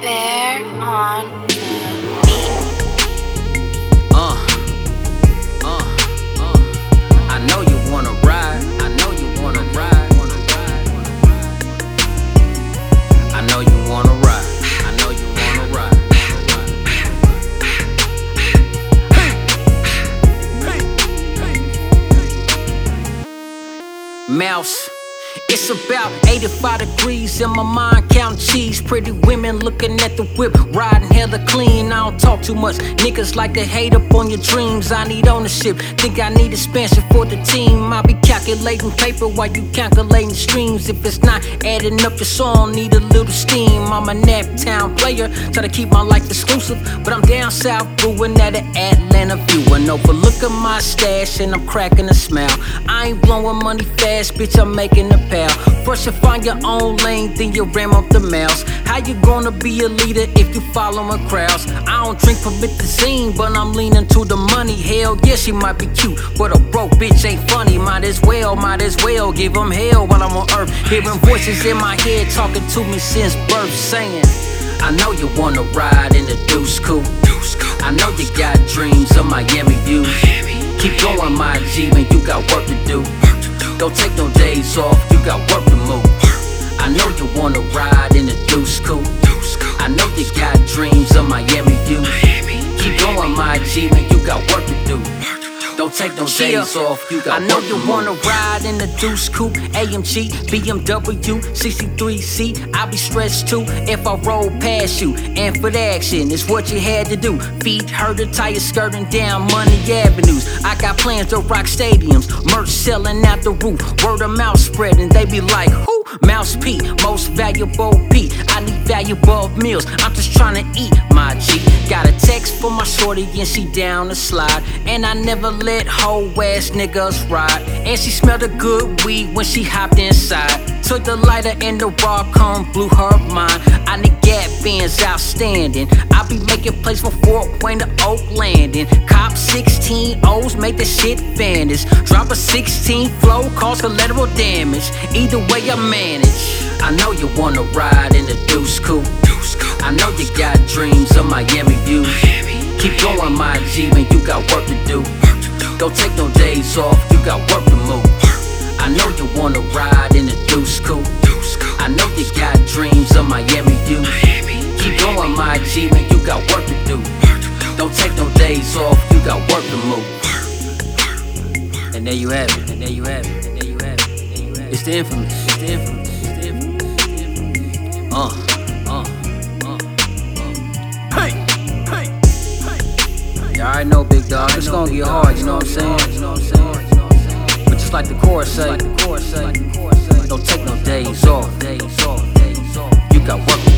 Bear on. Uh, uh, uh. I know you wanna ride. I know you. Wanna ride. I know you wanna ride. I know you wanna ride. Mouse. It's about 85 degrees in my mind, counting cheese. Pretty women looking at the whip, riding hella clean. I don't talk too much. Niggas like to hate up on your dreams. I need ownership. Think I need expansion for the team. I be calculating paper while you calculating streams. If it's not adding up your song, need a little steam. I'm a nap town player, try to keep my life exclusive. But I'm down south, brewing at an Atlanta view. And overlook at my stash, and I'm cracking a smile. I ain't blowing money fast, bitch, I'm making a pal. First you find your own lane, then you ram up the mouse. How you gonna be a leader if you follow following crowds? I don't drink from it the scene, but I'm leaning to the money. Hell yeah, she might be cute, but a broke bitch ain't funny. Might as well, might as well give them hell while I'm on earth. Hearing voices in my head talking to me since birth, saying, I know you wanna ride in the deuce coupe. I know you got dreams of Miami views. Keep going, my G, man, you got work to do. Don't take no days off, got work to move. I know you wanna ride in the deuce coupe. I know you got dreams of Miami Don't take no days off, you got I know you wanna ride in the Deuce Coupe, AMG, BMW, 63C. I be stressed too if I roll past you. And for the action, it's what you had to do. Feet hurt, the tires skirting down Money Avenues. I got plans to rock stadiums, merch selling out the roof, word of mouth spreading. They be like, who? Mouse P, most valuable I need valuable meals. I'm just trying to eat, my G. Got a text for my shorty and she down the slide. And I never let hoe ass niggas ride. And she smelled a good weed when she hopped inside. Took the lighter and the raw come blew her mind. I need gap bands outstanding. I be making plays from Fort Wayne to Oak Landing. Cop 16 O's make the shit vanish. Drop a 16 flow, cause collateral damage. Either way, I manage. I know you wanna ride in the deuce coupe. I know you got dreams of Miami views. Keep going, my G, man, you got work to do. Don't take no days off, you got work to move. I know you wanna ride in the deuce coupe. I know you got dreams of Miami views. Keep going, my G, man, you got work to do. Don't take no days off, you got work to move. And there you have it, and there you have it, and there you have it, and there you have it. It's the infamous, it's the infamous, it's the infamous, it's the infamous. Uh, uh, uh, uh. Know, big dog. It's gonna get hard, you know what I'm saying? Like the chorus say, don't take no days off. You got work